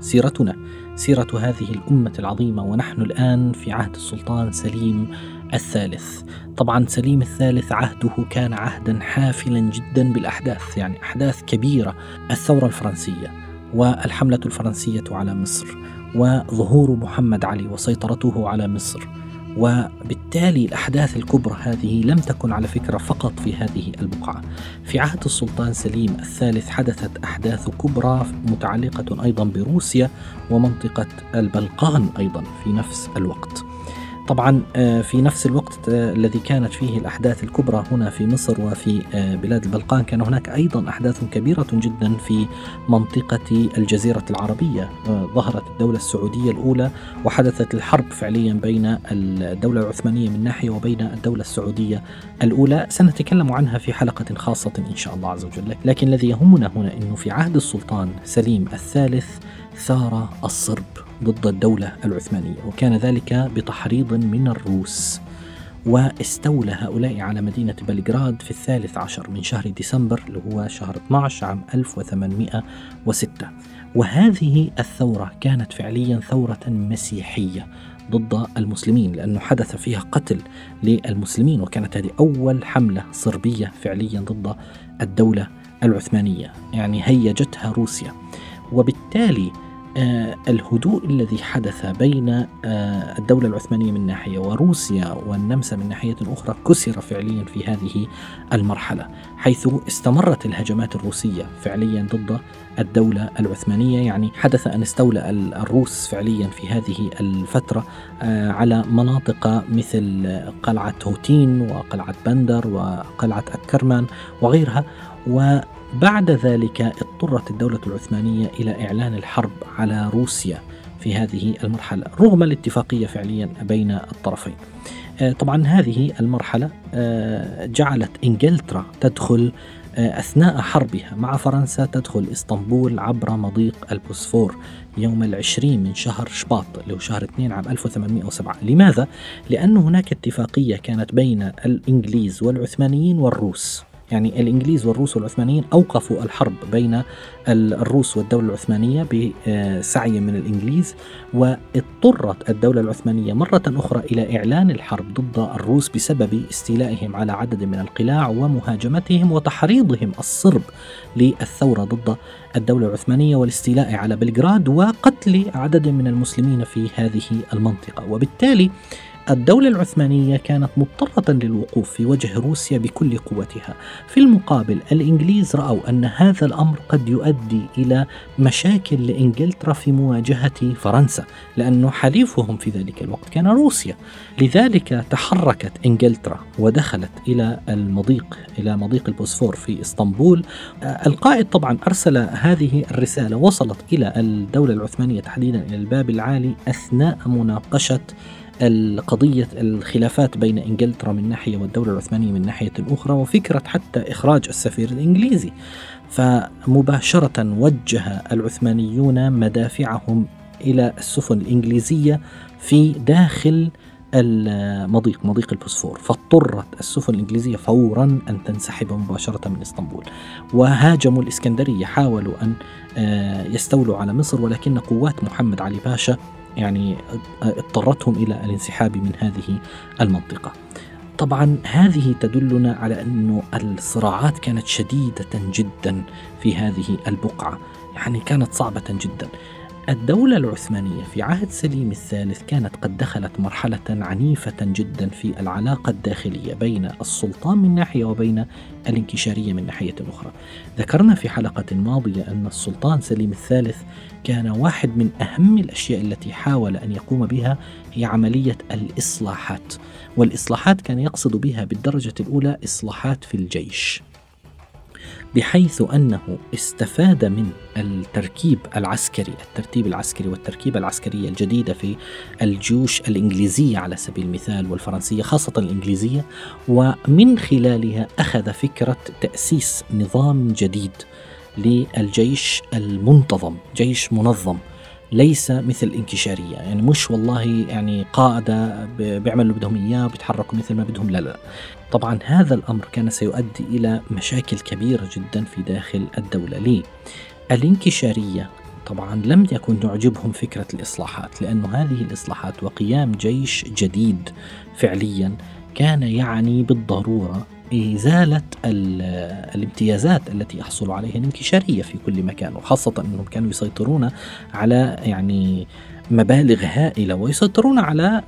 سيرتنا سيرة هذه الأمة العظيمة ونحن الآن في عهد السلطان سليم الثالث. طبعا سليم الثالث عهده كان عهدا حافلا جدا بالأحداث، يعني أحداث كبيرة، الثورة الفرنسية والحملة الفرنسية على مصر وظهور محمد علي وسيطرته على مصر وبالتالي الأحداث الكبرى هذه لم تكن على فكرة فقط في هذه البقعة. في عهد السلطان سليم الثالث حدثت أحداث كبرى متعلقة أيضا بروسيا ومنطقة البلقان أيضا في نفس الوقت. طبعا آه، في نفس الوقت آه، الذي كانت فيه الأحداث الكبرى هنا في مصر وفي آه، بلاد البلقان كان هناك أيضا أحداث كبيرة جدا في منطقة الجزيرة العربية ظهرت الدولة السعودية الأولى وحدثت الحرب فعليا بين الدولة العثمانية من ناحية وبين الدولة السعودية الأولى. سنتكلم عنها في حلقة خاصة إن شاء الله عز وجل. لكن الذي يهمنا هنا أنه في عهد السلطان سليم الثالث ثار الصرب. ضد الدولة العثمانية وكان ذلك بتحريض من الروس. واستولى هؤلاء على مدينة بلغراد في الثالث عشر من شهر ديسمبر اللي هو شهر 12 عام 1806 وهذه الثورة كانت فعليا ثورة مسيحية ضد المسلمين لأنه حدث فيها قتل للمسلمين وكانت هذه أول حملة صربية فعليا ضد الدولة العثمانية يعني هيجتها روسيا. وبالتالي الهدوء الذي حدث بين آه، الدولة العثمانية من ناحية وروسيا والنمسا من ناحية أخرى كسر فعليا في هذه المرحلة حيث استمرت الهجمات الروسية فعليا ضد الدولة العثمانية. يعني حدث أن استولى الروس فعليا في هذه الفترة آه، على مناطق مثل قلعة هوتين وقلعة بندر وقلعة أكرمان وغيرها و بعد ذلك اضطرت الدولة العثمانية إلى إعلان الحرب على روسيا في هذه المرحلة رغم الاتفاقية فعليا بين الطرفين. آه، طبعا هذه المرحلة آه، جعلت إنجلترا تدخل آه، أثناء حربها مع فرنسا تدخل إسطنبول عبر مضيق البوسفور يوم العشرين من شهر شباط اللي هو شهر 2 عام 1807 لماذا؟ لأن هناك اتفاقية كانت بين الإنجليز والعثمانيين والروس يعني الإنجليز والروس والعثمانيين أوقفوا الحرب بين الروس والدولة العثمانية بسعي من الإنجليز واضطرت الدولة العثمانية مرة أخرى إلى إعلان الحرب ضد الروس بسبب استيلائهم على عدد من القلاع ومهاجمتهم وتحريضهم الصرب للثورة ضد الدولة العثمانية والاستيلاء على بلغراد وقتل عدد من المسلمين في هذه المنطقة. وبالتالي الدولة العثمانية كانت مضطرة للوقوف في وجه روسيا بكل قوتها. في المقابل الإنجليز رأوا أن هذا الأمر قد يؤدي إلى مشاكل لإنجلترا في مواجهة فرنسا، لأن حليفهم في ذلك الوقت كان روسيا. لذلك تحركت إنجلترا ودخلت إلى المضيق إلى مضيق البوسفور في إسطنبول. القائد طبعا أرسل هذه الرسالة وصلت إلى الدولة العثمانية تحديدا إلى الباب العالي أثناء مناقشة القضية الخلافات بين إنجلترا من ناحية والدولة العثمانية من ناحية أخرى وفكرة حتى إخراج السفير الإنجليزي. فمباشرة وجه العثمانيون مدافعهم إلى السفن الإنجليزية في داخل المضيق مضيق البوسفور. فاضطرت السفن الإنجليزية فورا أن تنسحب مباشرة من إسطنبول. وهاجموا الإسكندرية حاولوا أن آه، يستولوا على مصر ولكن قوات محمد علي باشا يعني اضطرتهم إلى الانسحاب من هذه المنطقة. طبعا هذه تدلنا على انه الصراعات كانت شديدة جدا في هذه البقعة، يعني كانت صعبة جدا. الدولة العثمانية في عهد سليم الثالث كانت قد دخلت مرحلة عنيفة جدا في العلاقة الداخلية بين السلطان من ناحية وبين الانكشارية من ناحية أخرى. ذكرنا في حلقة ماضية أن السلطان سليم الثالث كان واحد من أهم الأشياء التي حاول أن يقوم بها هي عملية الإصلاحات، والإصلاحات كان يقصد بها بالدرجة الأولى إصلاحات في الجيش. بحيث أنه استفاد من التركيب العسكري الترتيب العسكري والتركيبة العسكرية الجديدة في الجيوش الإنجليزية على سبيل المثال والفرنسية خاصة الإنجليزية ومن خلالها أخذ فكرة تأسيس نظام جديد للجيش المنتظم جيش منظم ليس مثل الانكشارية يعني مش والله يعني قادة بيعملوا اللي بدهم إياه وبيتحركوا مثل ما بدهم لا لا. طبعا هذا الأمر كان سيؤدي إلى مشاكل كبيرة جدا في داخل الدولة ليه؟ الانكشارية طبعا لم يكن تعجبهم فكرة الإصلاحات لأن هذه الإصلاحات وقيام جيش جديد فعليا كان يعني بالضرورة إزالة الامتيازات التي يحصل عليها الانكشارية في كل مكان وخاصة أنهم كانوا يسيطرون على يعني مبالغ هائلة ويسيطرون على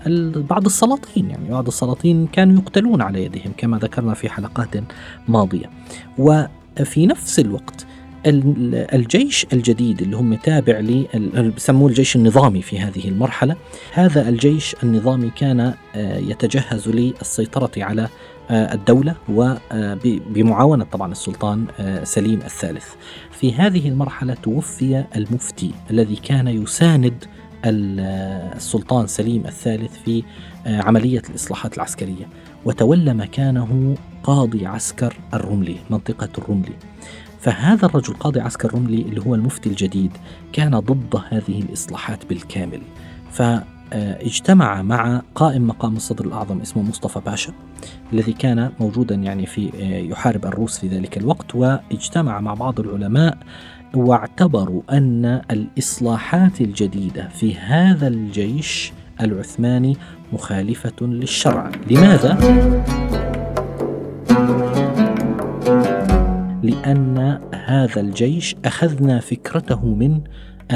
بعض السلاطين يعني بعض السلاطين كانوا يقتلون على يدهم كما ذكرنا في حلقات ماضية. وفي نفس الوقت الجيش الجديد اللي هم تابع بسموه الجيش النظامي في هذه المرحلة هذا الجيش النظامي كان آه، يتجهز للسيطرة على آه، الدولة وبمعاونة طبعا السلطان آه، سليم الثالث. في هذه المرحلة توفي المفتي الذي كان يساند السلطان سليم الثالث في عملية الإصلاحات العسكرية. وتولى مكانه قاضي عسكر الرملي منطقة الرملي. فهذا الرجل قاضي عسكر رملي اللي هو المفتي الجديد كان ضد هذه الإصلاحات بالكامل. فاجتمع مع قائم مقام الصدر الأعظم اسمه مصطفى باشا الذي كان موجودا يعني في يحارب الروس في ذلك الوقت واجتمع مع بعض العلماء واعتبروا أن الإصلاحات الجديدة في هذا الجيش العثماني مخالفة للشرع لماذا؟ لأن هذا الجيش أخذنا فكرته من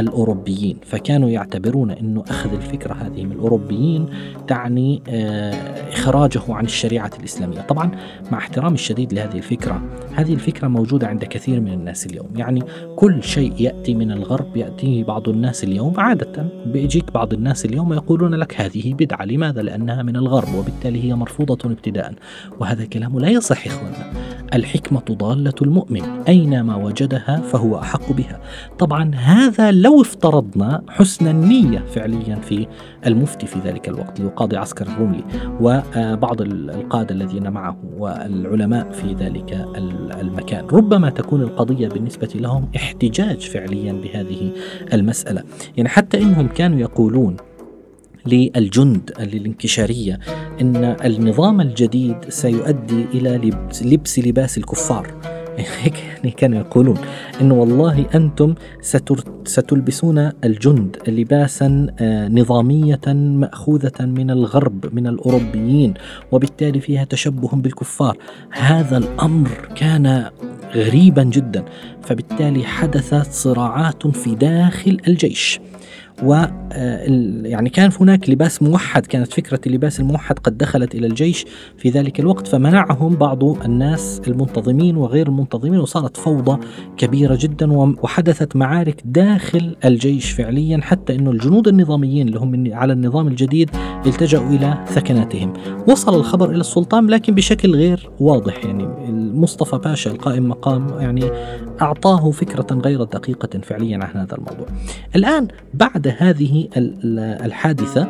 الأوروبيين فكانوا يعتبرون أنه أخذ الفكرة هذه من الأوروبيين تعني آه، إخراجه عن الشريعة الإسلامية. طبعا مع احترامي الشديد لهذه الفكرة هذه الفكرة موجودة عند كثير من الناس اليوم. يعني كل شيء يأتي من الغرب يأتيه بعض الناس اليوم عادة. بيجيك بعض الناس اليوم يقولون لك هذه بدعة لماذا؟ لأنها من الغرب وبالتالي هي مرفوضة ابتداء. وهذا كلام لا يصح إخواننا الحكمة ضالة المؤمن. أينما وجدها فهو أحق بها. طبعا هذا لو افترضنا حسن النية فعليا في المفتي في ذلك الوقت اللي هو قاضي عسكر الرملي وبعض القادة الذين معه والعلماء في ذلك المكان. ربما تكون القضية بالنسبة لهم احتجاج فعليا بهذه المسألة. يعني حتى إنهم كانوا يقولون للجند للانكشارية إن النظام الجديد سيؤدي إلى لبس لباس الكفار. يعني كانوا يقولون إنه والله أنتم ستلبسون الجند لباسا آه، نظامية مأخوذة من الغرب من الأوروبيين وبالتالي فيها تشبه بالكفار. هذا الأمر كان غريبا جدا فبالتالي حدثت صراعات في داخل الجيش. و آه، يعني كان هناك لباس موحد كانت فكرة اللباس الموحد قد دخلت إلى الجيش في ذلك الوقت فمنعهم بعض الناس المنتظمين وغير المنتظمين وصارت فوضى كبيرة جدا وحدثت معارك داخل الجيش فعليا حتى أنه الجنود النظاميين اللي هم على النظام الجديد التجأوا إلى ثكناتهم وصل الخبر إلى السلطان لكن بشكل غير واضح يعني مصطفى باشا القائم مقام يعني أعطاه فكرة غير دقيقة فعليا عن هذا الموضوع. الآن بعد هذه الحادثة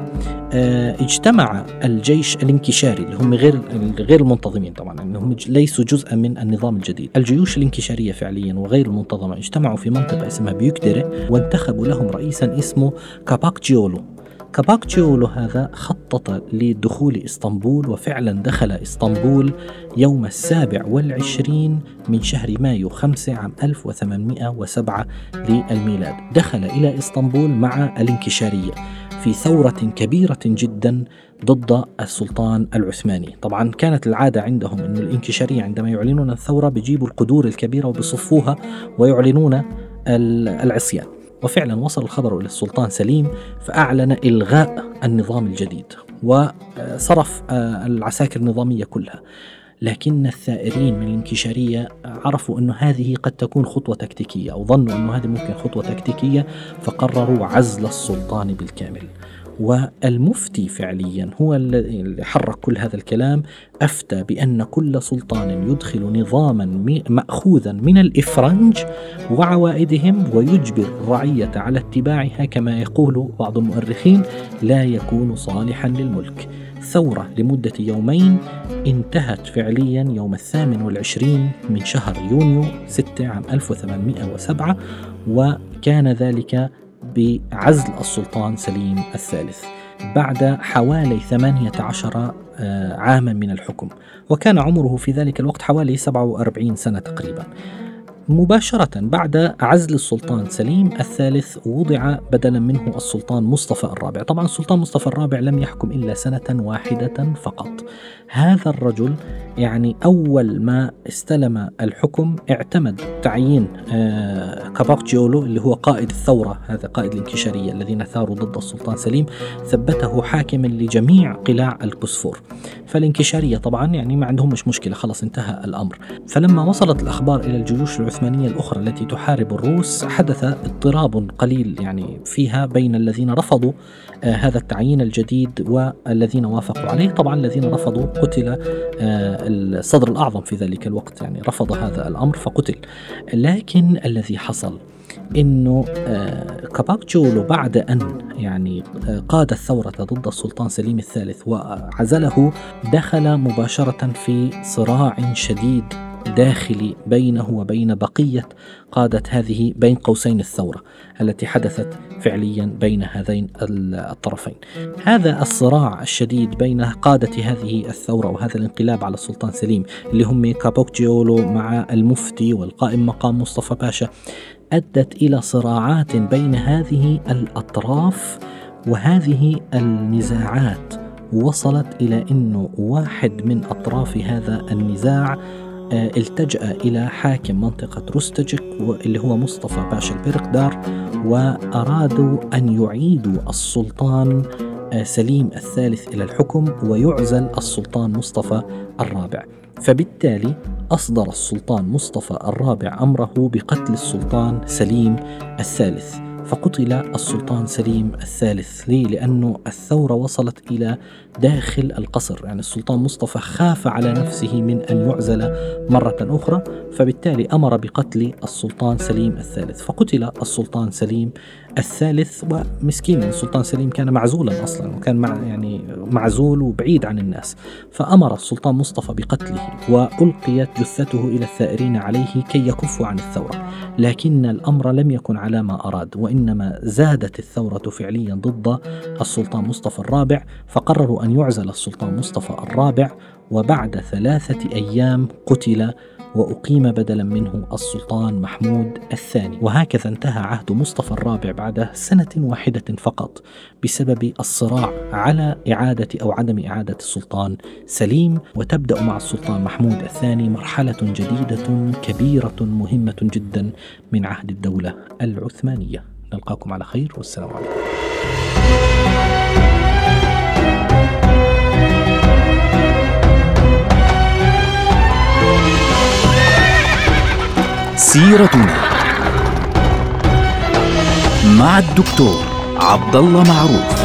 آه، اجتمع الجيش الانكشاري اللي هم غير غير المنتظمين طبعا إنهم ليسوا جزءا من النظام الجديد، الجيوش الانكشارية فعليا وغير المنتظمة اجتمعوا في منطقة اسمها بيوكدري وانتخبوا لهم رئيسا اسمه كاباك جيولو كاباكتشيولو هذا خطط لدخول إسطنبول وفعلا دخل إسطنبول يوم السابع والعشرين من شهر مايو خمسة عام 1807 للميلاد. دخل إلى إسطنبول مع الانكشارية في ثورة كبيرة جدا ضد السلطان العثماني. طبعا كانت العادة عندهم أن الانكشارية عندما يعلنون الثورة بيجيبوا القدور الكبيرة وبصفوها ويعلنون العصيان. وفعلا وصل الخبر إلى السلطان سليم فأعلن إلغاء النظام الجديد وصرف آه، العساكر النظامية كلها. لكن الثائرين من الانكشارية عرفوا أن هذه قد تكون خطوة تكتيكية أو ظنوا أن هذه ممكن خطوة تكتيكية فقرروا عزل السلطان بالكامل. والمفتي فعليا هو الذي حرك كل هذا الكلام أفتى بأن كل سلطان يدخل نظاما ماخوذا من الإفرنج وعوائدهم ويجبر الرعية على اتباعها كما يقول بعض المؤرخين لا يكون صالحا للملك. ثورة لمدة يومين انتهت فعليا يوم الثامن والعشرين من شهر يونيو 6 عام 1807 وكان ذلك بعزل السلطان سليم الثالث بعد حوالي 18 آه، عاما من الحكم. وكان عمره في ذلك الوقت حوالي 47 سنة تقريبا. مباشرة بعد عزل السلطان سليم الثالث وضع بدلا منه السلطان مصطفى الرابع. طبعا السلطان مصطفى الرابع لم يحكم إلا سنة واحدة فقط. هذا الرجل يعني أول ما استلم الحكم اعتمد تعيين آه كاباك جيولو اللي هو قائد الثورة هذا قائد الانكشارية الذين ثاروا ضد السلطان سليم ثبته حاكما لجميع قلاع البوسفور. فالانكشارية طبعا يعني ما عندهم مش مشكلة خلاص انتهى الأمر. فلما وصلت الأخبار إلى الجيوش العثمانية الأخرى التي تحارب الروس حدث اضطراب قليل يعني فيها بين الذين رفضوا آه هذا التعيين الجديد والذين وافقوا عليه. طبعا الذين رفضوا قتل آه الصدر الأعظم في ذلك الوقت يعني رفض هذا الأمر فقتل. لكن الذي حصل إنه آه، كاباك جولو بعد أن يعني قاد الثورة ضد السلطان سليم الثالث وعزله دخل مباشرة في صراع شديد داخلي بينه وبين بقية قادة هذه بين قوسين الثورة التي حدثت فعليا بين هذين الطرفين. هذا الصراع الشديد بين قادة هذه الثورة وهذا الانقلاب على السلطان سليم اللي هم كابوك جيولو مع المفتي والقائم مقام مصطفى باشا أدت إلى صراعات بين هذه الأطراف وهذه النزاعات وصلت إلى إنه واحد من أطراف هذا النزاع التجأ إلى حاكم منطقة روستجك اللي هو مصطفى باشا البرقدار وأرادوا أن يعيدوا السلطان آه، سليم الثالث إلى الحكم ويعزل السلطان مصطفى الرابع. فبالتالي أصدر السلطان مصطفى الرابع أمره بقتل السلطان سليم الثالث. فقتل السلطان سليم الثالث. ليه؟ لأنه الثورة وصلت إلى داخل القصر. يعني السلطان مصطفى خاف على نفسه من أن يعزل مرة أخرى فبالتالي أمر بقتل السلطان سليم الثالث. فقتل السلطان سليم الثالث ومسكين. السلطان سليم كان معزولا أصلا وكان مع يعني معزول وبعيد عن الناس. فأمر السلطان مصطفى بقتله وألقيت جثته إلى الثائرين عليه كي يكفوا عن الثورة. لكن الأمر لم يكن على ما أراد وإنما زادت الثورة فعليا ضد السلطان مصطفى الرابع فقرروا أن يعزل السلطان مصطفى الرابع وبعد ثلاثة أيام قتل وأقيم بدلا منه السلطان محمود الثاني. وهكذا انتهى عهد مصطفى الرابع بعد سنة واحدة فقط بسبب الصراع على إعادة أو عدم إعادة السلطان سليم وتبدأ مع السلطان محمود الثاني مرحلة جديدة كبيرة مهمة جدا من عهد الدولة العثمانية. نلقاكم على خير والسلام عليكم. سيرتنا مع الدكتور عبد الله معروف.